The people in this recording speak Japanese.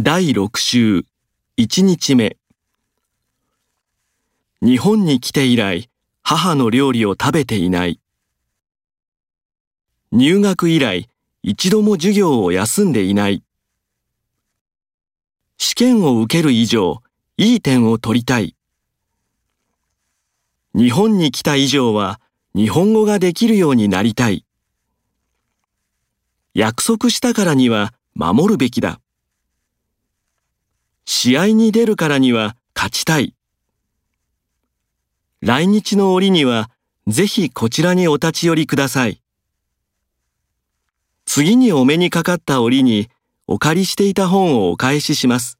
第6週1日目。日本に来て以来母の料理を食べていない。入学以来一度も授業を休んでいない。試験を受ける以上いい点を取りたい。日本に来た以上は日本語ができるようになりたい。約束したからには守るべきだ。試合に出るからには勝ちたい。来日の折にはぜひこちらにお立ち寄りください。次にお目にかかった折にお借りしていた本をお返しします。